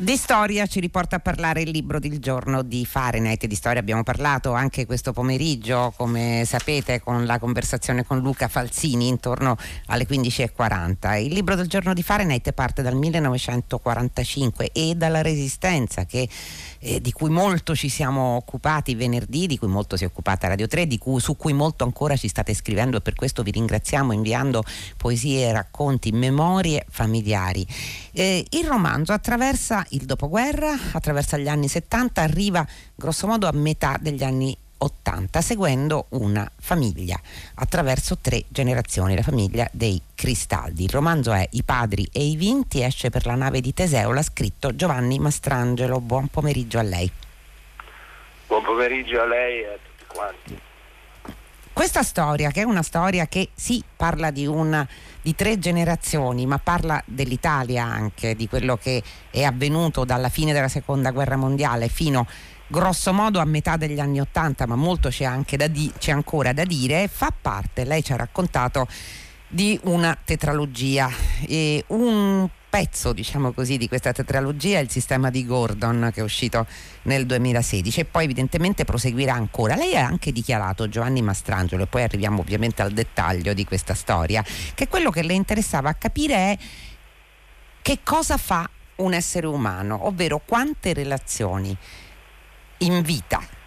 Di storia ci riporta a parlare il libro del giorno di Fahrenheit. Di storia abbiamo parlato anche questo pomeriggio, come sapete, con la conversazione con Luca Falzini intorno alle 15.40. Il libro del giorno di Fahrenheit parte dal 1945 e dalla resistenza che, eh, di cui molto ci siamo occupati venerdì, di cui molto si è occupata Radio 3, cui, su cui molto ancora ci state scrivendo e per questo vi ringraziamo inviando poesie, racconti, memorie familiari. Eh, il romanzo attraversa il dopoguerra, attraversa gli anni 70, arriva grossomodo a metà degli anni 80, seguendo una famiglia attraverso tre generazioni, la famiglia dei Cristaldi. Il romanzo è I padri e i vinti, esce per la nave di Teseo, l'ha scritto Giovanni Mastrangelo. Buon pomeriggio a lei. Buon pomeriggio a lei e a tutti quanti. Questa storia, che è una storia che sì, parla di una di tre generazioni, ma parla dell'Italia anche, di quello che è avvenuto dalla fine della seconda guerra mondiale fino grosso modo a metà degli anni Ottanta, ma molto c'è, di- c'è ancora da dire, fa parte, lei ci ha raccontato, di una tetralogia. E un pezzo, diciamo così, di questa tetralogia è il sistema di Gordon che è uscito nel 2016 e poi evidentemente proseguirà ancora. Lei ha anche dichiarato, Giovanni Mastrangelo, e poi arriviamo ovviamente al dettaglio di questa storia, che quello che le interessava capire è che cosa fa un essere umano, ovvero quante relazioni in vita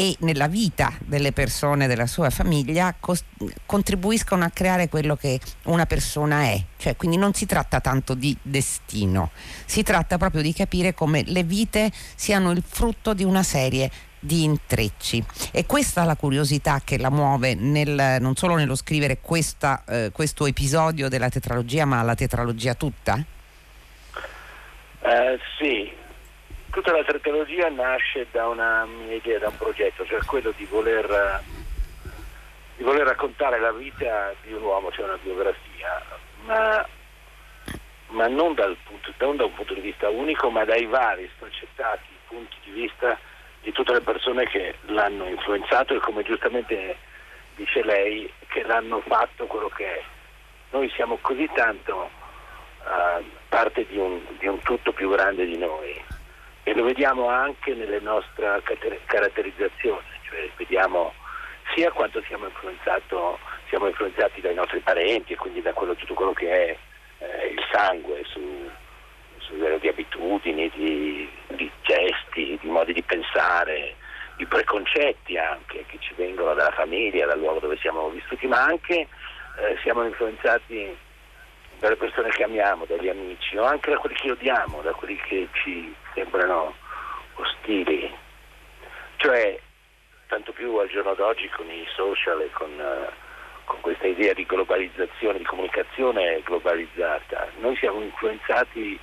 e nella vita delle persone della sua famiglia cos- contribuiscono a creare quello che una persona è. Cioè, quindi non si tratta tanto di destino, si tratta proprio di capire come le vite siano il frutto di una serie di intrecci. E questa è la curiosità che la muove nel, non solo nello scrivere questa, eh, questo episodio della tetralogia, ma la tetralogia tutta? Uh, sì, Tutta la tetralogia nasce da una mia idea, da un progetto, cioè quello di voler, di voler raccontare la vita di un uomo, cioè una biografia, ma, ma non, punto, non, da un punto di vista unico, ma dai vari sfaccettati punti di vista di tutte le persone che l'hanno influenzato e come giustamente dice lei, che l'hanno fatto quello che è. Noi siamo così tanto uh, parte di un, di un tutto più grande di noi e lo vediamo anche nelle nostre caratterizzazioni, cioè vediamo sia quanto siamo, siamo influenzati dai nostri parenti e quindi da quello, tutto quello che è eh, il sangue su, su di abitudini, di, di gesti, di modi di pensare, di preconcetti anche che ci vengono dalla famiglia, dal luogo dove siamo vissuti, ma anche eh, siamo influenzati dalle persone che amiamo, dagli amici o anche da quelli che odiamo, da quelli che ci sembrano ostili. Cioè, tanto più al giorno d'oggi con i social e con, uh, con questa idea di globalizzazione, di comunicazione globalizzata, noi siamo influenzati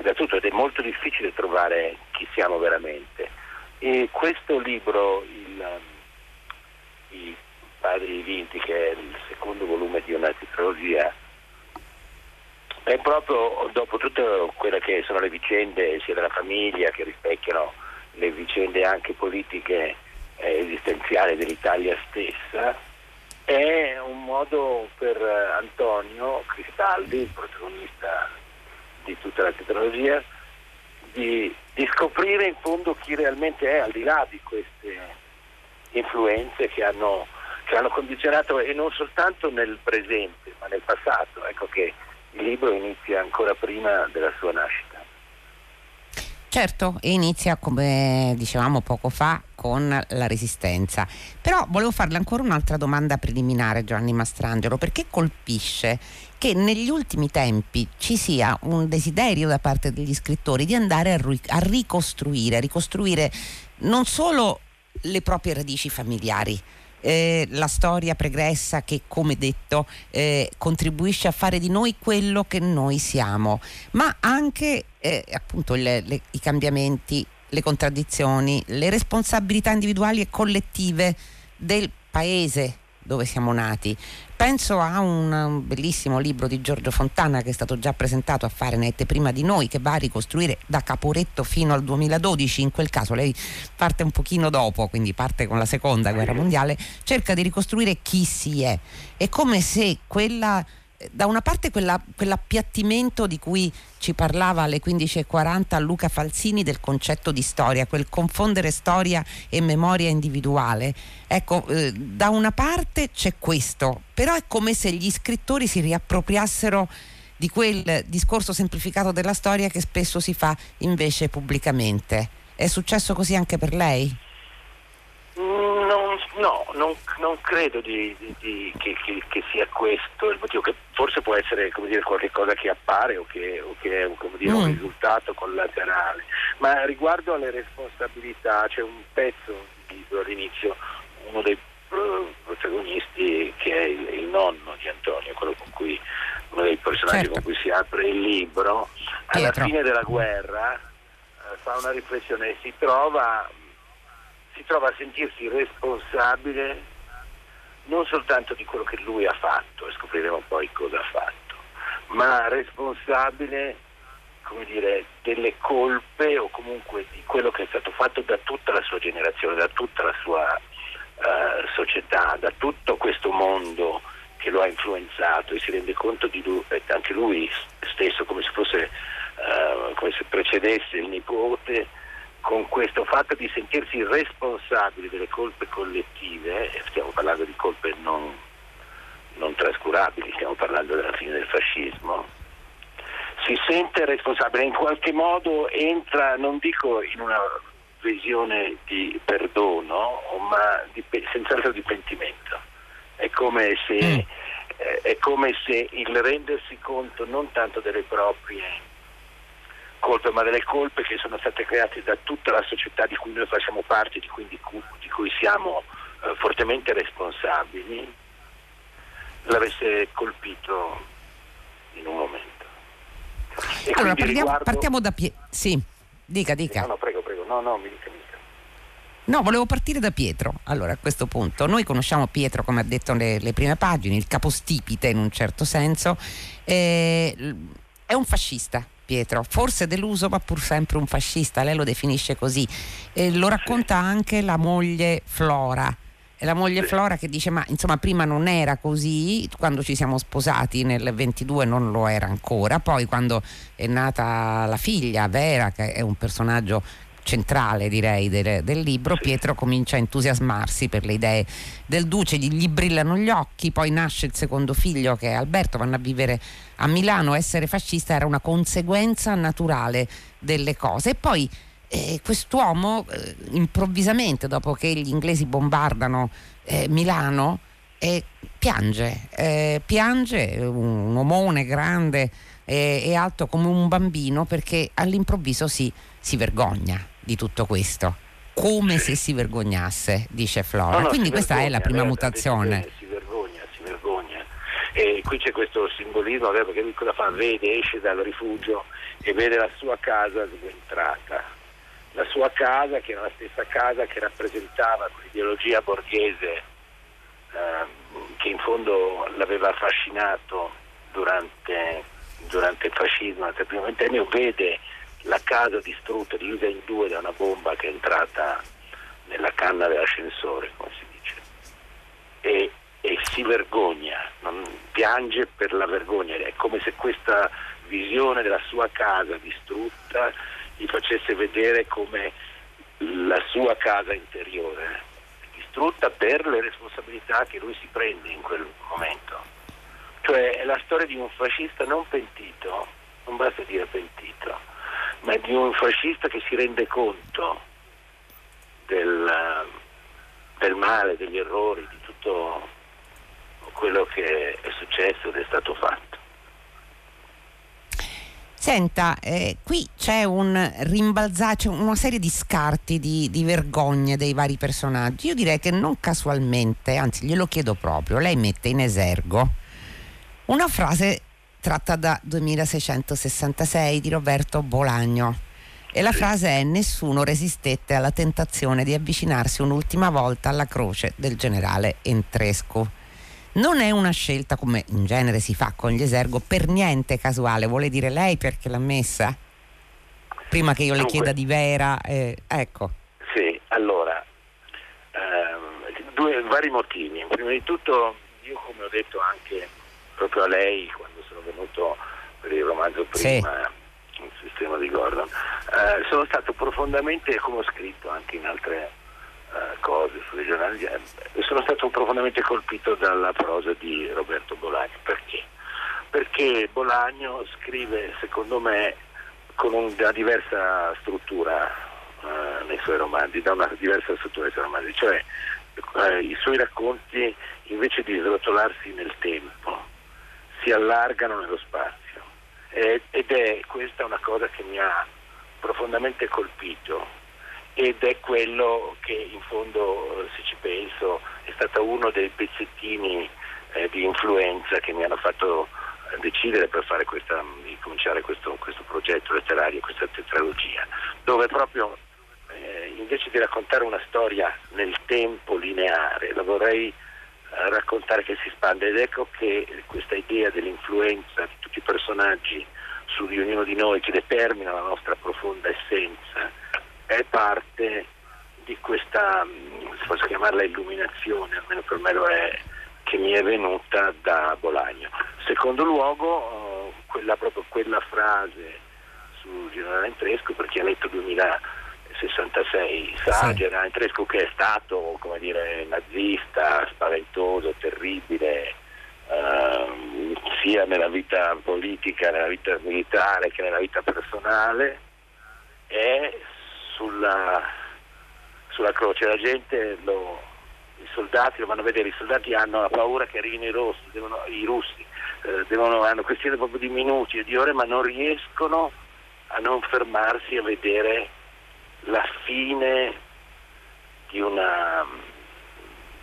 da tutto ed è molto difficile trovare chi siamo veramente. E questo libro, il, um, I Padri Vinti, che è il secondo volume di una tetralogia, è proprio dopo tutte quelle che sono le vicende sia della famiglia che rispecchiano le vicende anche politiche eh, esistenziali dell'Italia stessa, è un modo per Antonio Cristaldi, il protagonista di tutta la tecnologia, di, di, scoprire in fondo chi realmente è al di là di queste influenze che hanno, che hanno condizionato e non soltanto nel presente ma nel passato. Ecco che il libro inizia ancora prima della sua nascita. Certo, inizia come dicevamo poco fa con la resistenza. Però volevo farle ancora un'altra domanda preliminare, Giovanni Mastrangelo, perché colpisce che negli ultimi tempi ci sia un desiderio da parte degli scrittori di andare a, a ricostruire, a ricostruire non solo le proprie radici familiari, eh, la storia pregressa che, come detto, eh, contribuisce a fare di noi quello che noi siamo, ma anche eh, appunto le, le, i cambiamenti, le contraddizioni, le responsabilità individuali e collettive del paese dove siamo nati. Penso a un bellissimo libro di Giorgio Fontana che è stato già presentato a Fahrenheit prima di noi, che va a ricostruire da Caporetto fino al 2012. In quel caso lei parte un pochino dopo, quindi parte con la seconda guerra mondiale, cerca di ricostruire chi si è. È come se quella da una parte quella, quell'appiattimento di cui ci parlava alle 15.40 Luca Falsini del concetto di storia, quel confondere storia e memoria individuale. Ecco, eh, da una parte c'è questo, però è come se gli scrittori si riappropriassero di quel discorso semplificato della storia che spesso si fa invece pubblicamente. È successo così anche per lei? Non, no, non, non credo di, di, di, che, che, che, sia questo il motivo, che forse può essere dire, qualcosa che appare o che, o che è dire, mm. un risultato collaterale, ma riguardo alle responsabilità c'è un pezzo di all'inizio, uno dei uh, protagonisti che è il, il, nonno di Antonio, quello con cui, uno dei personaggi certo. con cui si apre il libro, alla Pietro. fine della guerra uh, fa una riflessione e si trova si trova a sentirsi responsabile non soltanto di quello che lui ha fatto, e scopriremo poi cosa ha fatto, ma responsabile come dire, delle colpe o comunque di quello che è stato fatto da tutta la sua generazione, da tutta la sua uh, società, da tutto questo mondo che lo ha influenzato e si rende conto di lui, anche lui stesso come se fosse uh, come se precedesse il nipote con questo fatto di sentirsi responsabili delle colpe collettive, stiamo parlando di colpe non, non trascurabili, stiamo parlando della fine del fascismo, si sente responsabile, in qualche modo entra, non dico in una visione di perdono, ma di, senz'altro di pentimento. È come, se, mm. eh, è come se il rendersi conto non tanto delle proprie colpe, ma delle colpe che sono state create da tutta la società di cui noi facciamo parte, di cui, di cui, di cui siamo eh, fortemente responsabili, l'avesse colpito in un momento. E allora parliamo, riguardo... partiamo da Pietro. Sì, dica, dica. No, no, prego, prego, no, no, mi dica, mi dica. No, volevo partire da Pietro. Allora, a questo punto, noi conosciamo Pietro, come ha detto le, le prime pagine, il capostipite in un certo senso. Eh, è un fascista, Pietro, forse deluso ma pur sempre un fascista, lei lo definisce così. E lo racconta anche la moglie Flora. E la moglie Flora che dice ma insomma prima non era così, quando ci siamo sposati nel 22 non lo era ancora, poi quando è nata la figlia Vera che è un personaggio centrale direi del, del, libro, Pietro comincia a entusiasmarsi per le idee del duce, gli, gli, brillano gli occhi, poi nasce il secondo figlio che è Alberto, vanno a vivere a Milano, essere fascista era una conseguenza naturale delle cose. E poi eh, quest'uomo eh, improvvisamente dopo che gli inglesi bombardano eh, Milano piange, eh, piange un, un omone grande e alto come un bambino perché all'improvviso si, si vergogna di tutto questo come se si vergognasse, dice Flora. No, no, Quindi questa vergogna, è la prima mutazione. Si vergogna, si vergogna. E qui c'è questo simbolismo, perché lui cosa fa? Vede, esce dal rifugio e vede la sua casa sventrata. La sua casa, che era la stessa casa che rappresentava quell'ideologia borghese eh, che in fondo l'aveva affascinato durante, durante il fascismo, il primo ventennio, vede la casa distrutta, divisa in due da una bomba che è entrata nella canna dell'ascensore, come si dice, e, e si vergogna, non, piange per la vergogna, è come se questa visione della sua casa distrutta gli facesse vedere come la sua casa interiore distrutta per le responsabilità che lui si prende in quel momento. Cioè è la storia di un fascista non pentito, non basta dire pentito, ma di un fascista che si rende conto del, del male, degli errori, di tutto quello che è successo ed è stato fatto. Senta, eh, qui c'è un rimbalzato, una serie di scarti, di, di, vergogne dei vari personaggi. Io direi che non casualmente, anzi glielo chiedo proprio, lei mette in esergo una frase tratta da 2666 di Roberto Bolagno. E la frase è nessuno resistette alla tentazione di avvicinarsi un'ultima volta alla croce del generale Entrescu. Non è una scelta come in genere si fa con gli esergo per niente casuale, vuole dire lei perché l'ha messa? Prima che io le chieda di vera, eh, ecco. Sì, allora, ehm, due vari motivi. Prima di tutto io come ho detto anche proprio a lei quando sono venuto per il romanzo prima, sì. il sistema di Gordon. Eh, sono stato profondamente, come ho scritto anche in altre eh, cose sui giornali, eh, sono stato profondamente colpito dalla prosa di Roberto Bolagno. Perché? Perché Bolagno scrive, secondo me, con una diversa struttura eh, nei suoi romanzi, da una diversa struttura nei suoi romanzi, cioè eh, i suoi racconti invece di srotolarsi nel tempo si allargano nello spazio. Ed è questa una cosa che mi ha profondamente colpito. Ed è quello che in fondo, se ci penso, è stato uno dei pezzettini eh, di influenza che mi hanno fatto decidere per fare questa, di cominciare questo, questo progetto letterario, questa tetralogia, dove proprio eh, invece di raccontare una storia nel tempo lineare, la vorrei raccontare che si spande ed ecco che questa idea dell'influenza di tutti i personaggi su di ognuno di noi che determina la nostra profonda essenza è parte di questa, mm, se posso chiamarla illuminazione, almeno per me lo è, che mi è venuta da Bolagno. Secondo luogo, eh, quella, proprio quella frase su Generale Entresco, per chi ha letto 2066, sa sì. Generale Entresco che è stato, come dire, nazista, spaventoso, terribile, Uh, sia nella vita politica, nella vita militare che nella vita personale, è sulla, sulla croce. La gente, lo, i soldati lo vanno a vedere, i soldati hanno la paura che arrivino i, rossi, devono, i russi, eh, devono, hanno questione proprio di minuti e di ore, ma non riescono a non fermarsi a vedere la fine di una,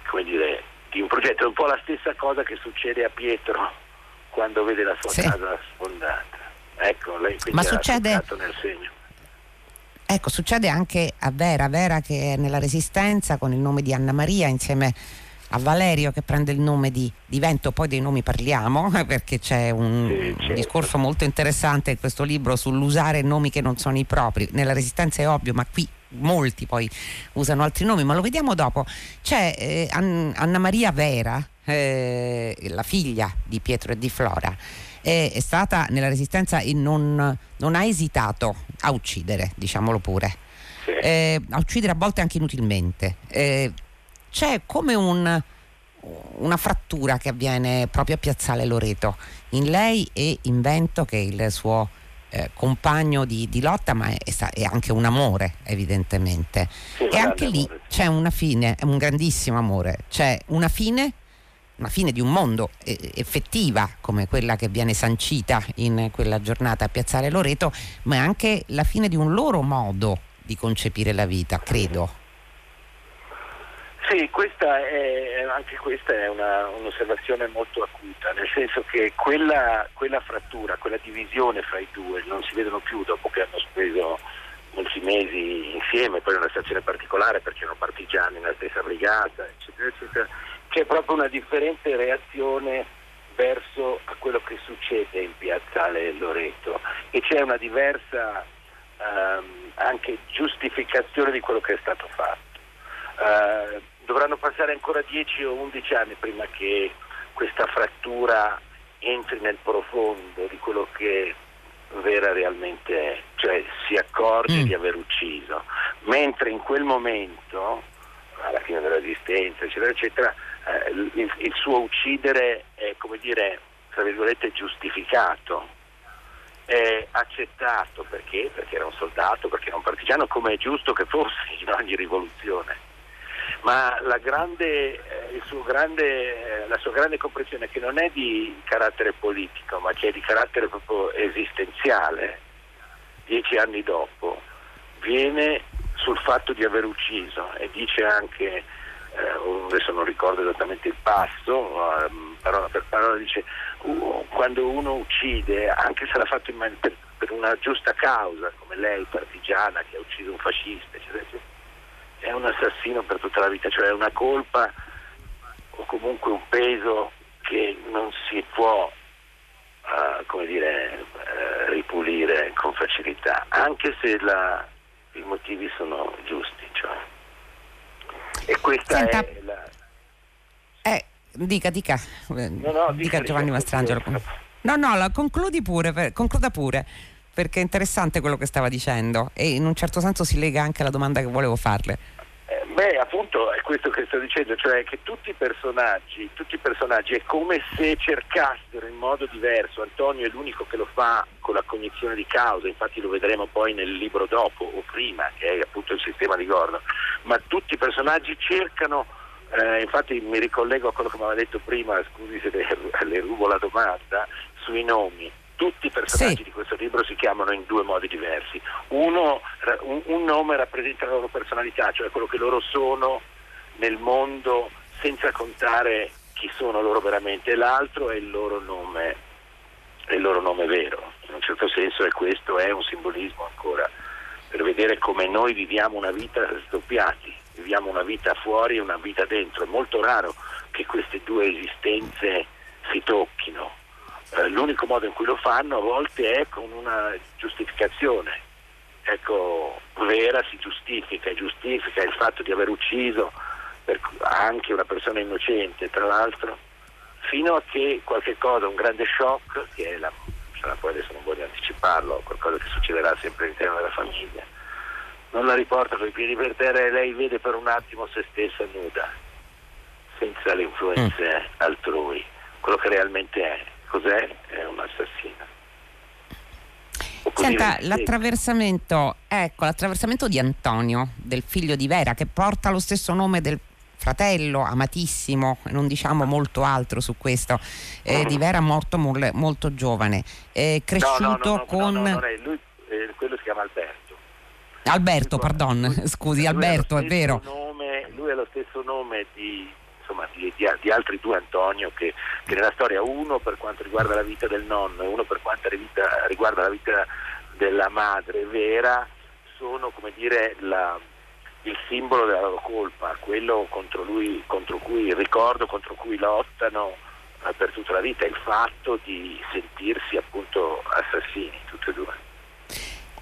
come dire, di un progetto. È un po' la stessa cosa che succede a Pietro quando vede la sua sì. casa sfondata. Ecco, lei quindi Ma succede... nel segno. Ecco, succede anche a Vera, Vera che è nella Resistenza con il nome di Anna Maria insieme a Valerio che prende il nome di, di Vento, poi dei nomi parliamo perché c'è un, sì, certo. discorso molto interessante in questo libro sull'usare nomi che non sono i propri. Nella Resistenza è ovvio, ma qui molti poi usano altri nomi, ma lo vediamo dopo. C'è eh, Anna Maria Vera, eh, la figlia di Pietro e di Flora è, stata nella resistenza e non, non, ha esitato a uccidere, diciamolo pure, sì. eh, a uccidere a volte anche inutilmente. Eh, c'è come un, una frattura che avviene proprio a Piazzale Loreto in lei e in Vento che è il suo eh, compagno di, di, lotta ma è, è, anche un amore evidentemente sì, e anche lì amore. c'è una fine, è un grandissimo amore, c'è una fine una fine di un mondo effettiva come quella che viene sancita in quella giornata a Piazzale Loreto, ma anche la fine di un loro modo di concepire la vita, credo. Sì, questa è, anche questa è una, un'osservazione molto acuta, nel senso che quella, quella, frattura, quella divisione fra i due non si vedono più dopo che hanno speso molti mesi insieme, poi una stazione particolare perché erano partigiani nella stessa brigata, eccetera, eccetera c'è proprio una differente reazione verso quello che succede in piazzale Loreto e c'è una diversa ehm, anche giustificazione di quello che è stato fatto. Eh, dovranno passare ancora 10 o 11 anni prima che questa frattura entri nel profondo di quello che Vera realmente è, cioè si accorge mm. di aver ucciso, mentre in quel momento, alla fine della resistenza, eccetera, eccetera, eh, il, il, suo uccidere è come dire, tra virgolette, giustificato, è accettato perché? Perché era un soldato, perché era un partigiano, come è giusto che fosse in ogni rivoluzione. Ma la, grande, eh, grande, eh, la sua grande comprensione, che non è di carattere politico, ma che è di carattere proprio esistenziale, dieci anni dopo, viene sul fatto di aver ucciso e dice anche eh, adesso non ricordo esattamente il passo, eh, parola per parola dice quando uno uccide, anche se l'ha fatto man- per, per, una giusta causa, come lei, partigiana, che ha ucciso un fascista, eccetera, eccetera, è un assassino per tutta la vita, cioè è una colpa o comunque un peso che non si può uh, come dire, uh, ripulire con facilità, anche se la, i motivi sono giusti. Cioè. E questa Senta, è la... Eh, Dica, dica, no, no, dica, dica Giovanni Mastrangelo. No, no, la concludi pure, concluda pure, perché è interessante quello che stava dicendo e in un certo senso si lega anche alla domanda che volevo farle. Eh, beh, appunto è questo che sto dicendo, cioè che tutti i personaggi, tutti i personaggi è come se cercassero in modo diverso, Antonio è l'unico che lo fa con la cognizione di causa, infatti lo vedremo poi nel libro dopo o prima, che è appunto il sistema di Gordon, ma tutti i personaggi cercano eh, infatti mi ricollego a quello che mi aveva detto prima, scusi se le, le rubo la domanda, sui nomi. Tutti i personaggi sì. di questo libro si chiamano in due modi diversi. Uno, un, un nome rappresenta la loro personalità, cioè quello che loro sono nel mondo senza contare chi sono loro veramente, l'altro è il loro nome, è il loro nome vero. In un certo senso è questo è un simbolismo ancora per vedere come noi viviamo una vita sdoppiati viviamo una vita fuori e una vita dentro. È molto raro che queste due esistenze si tocchino. Eh, l'unico modo in cui lo fanno a volte è con una giustificazione. Ecco, Vera si giustifica, giustifica il fatto di aver ucciso anche una persona innocente, tra l'altro, fino a che qualche cosa, un grande shock, che è la, cioè, poi adesso non voglio anticiparlo, qualcosa che succederà sempre all'interno della famiglia, non la riporta con i piedi per terra e lei vede per un attimo se stessa nuda, senza le influenze mm. altrui. Quello che realmente è, cos'è? È un assassino. Senta, l'attraversamento, ecco, l'attraversamento di Antonio, del figlio di Vera, che porta lo stesso nome del fratello amatissimo, non diciamo molto altro su questo, eh, di Vera morto molto giovane, eh, cresciuto no, no, no, con... No, lui, eh, quello si chiama Alberto. Alberto, pardon, scusi, Alberto, è, è vero. Nome, lui ha lo stesso nome di, insomma, di, di, di altri due Antonio che, che, nella storia, uno per quanto riguarda la vita del nonno e uno per quanto riguarda la vita della madre vera, sono come dire la, il simbolo della loro colpa, quello contro, lui, contro cui ricordo, contro cui lottano eh, per tutta la vita, il fatto di sentirsi appunto assassini, tutti e due.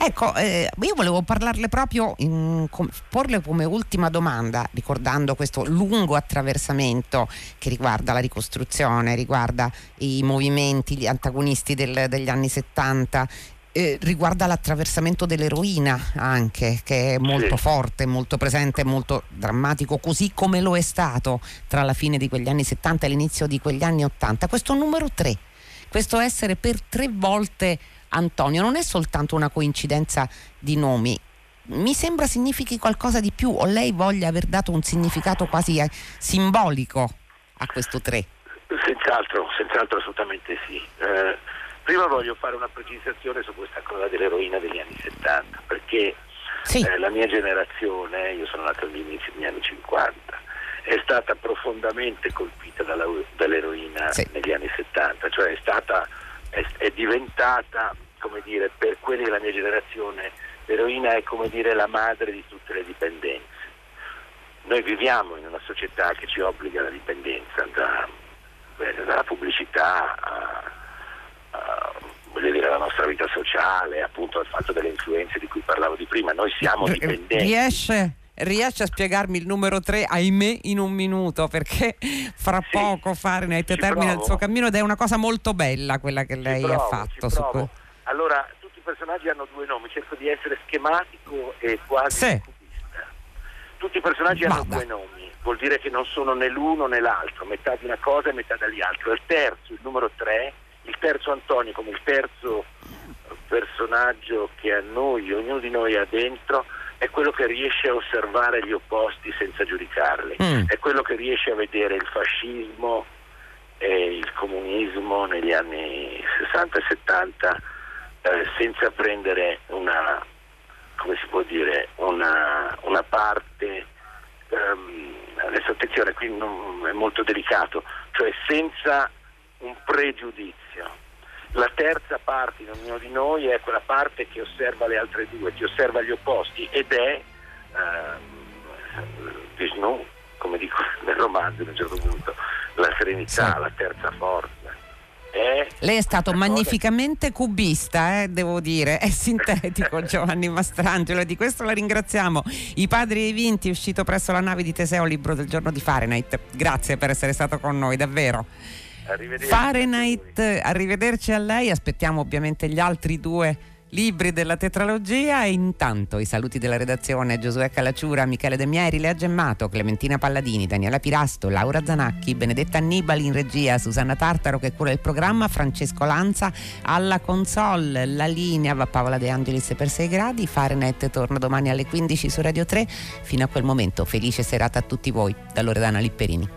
Ecco, eh, io volevo parlarle proprio, in, com, porle come ultima domanda, ricordando questo lungo attraversamento che riguarda la ricostruzione, riguarda i movimenti, gli antagonisti del, degli anni 70, eh, riguarda l'attraversamento dell'eroina anche, che è molto sì. forte, molto presente, molto drammatico, così come lo è stato tra la fine di quegli anni 70 e l'inizio di quegli anni 80. Questo numero 3, questo essere per tre volte Antonio non è soltanto una coincidenza di nomi, mi sembra significhi qualcosa di più o lei voglia aver dato un significato quasi eh, simbolico a questo tre? Senz'altro, senz'altro assolutamente sì. Eh, prima voglio fare una precisazione su questa cosa dell'eroina degli anni 70, perché sì. eh, la mia generazione, io sono nato all'inizio degli anni 50, è stata profondamente colpita dalla, dall'eroina sì. negli anni 70, cioè è stata è, è diventata, come dire, per quelli della mia generazione, l'eroina è come dire la madre di tutte le dipendenze. Noi viviamo in una società che ci obbliga alla dipendenza, da, beh, dalla pubblicità a, a dire, alla nostra vita sociale, appunto al fatto delle influenze di cui parlavo di prima. Noi siamo dipendenti. Riesce, riesce a spiegarmi il numero 3, ahimè, in un minuto, perché fra sì, poco Fahrenheit termina il suo cammino ed è una cosa molto bella quella che lei provo, ha fatto. Que- allora, tutti i personaggi hanno due nomi, cerco di essere schematico e quasi sì. Tutti i personaggi Vada. hanno due nomi, vuol dire che non sono né l'uno né l'altro, metà di una cosa e metà degli altri. Il terzo, il numero 3, il terzo Antonio come il terzo personaggio che a noi, ognuno di noi ha dentro, è quello che riesce a osservare gli opposti senza giudicarli, mm. è quello che riesce a vedere il fascismo e il comunismo negli anni 60 e 70 eh, senza prendere una, come si può dire, una, una parte, um, adesso attenzione, qui non, è molto delicato, cioè senza un pregiudizio la terza parte in ognuno di noi è quella parte che osserva le altre due, che osserva gli opposti ed è eh, Vishnu, come dico nel romanzo a un certo punto, la serenità, sì. la terza forza. Eh? Lei è stato magnificamente cubista, eh, devo dire, è sintetico Giovanni Mastrangelo di questo la ringraziamo. I padri dei vinti, uscito presso la nave di Teseo, libro del giorno di Fahrenheit. Grazie per essere stato con noi, davvero. Fahrenheit, arrivederci a lei, aspettiamo ovviamente gli altri due libri della tetralogia. E intanto i saluti della redazione. Giosuè Calacciura, Michele De Mieri, Lea Gemmato, Clementina Palladini, Daniela Pirasto, Laura Zanacchi, Benedetta Annibali in regia, Susanna Tartaro che cura il programma, Francesco Lanza alla console, la linea va Paola De Angelis per 6 gradi, Fahrenheit torna domani alle 15 su Radio 3, fino a quel momento felice serata a tutti voi da Loredana Lipperini.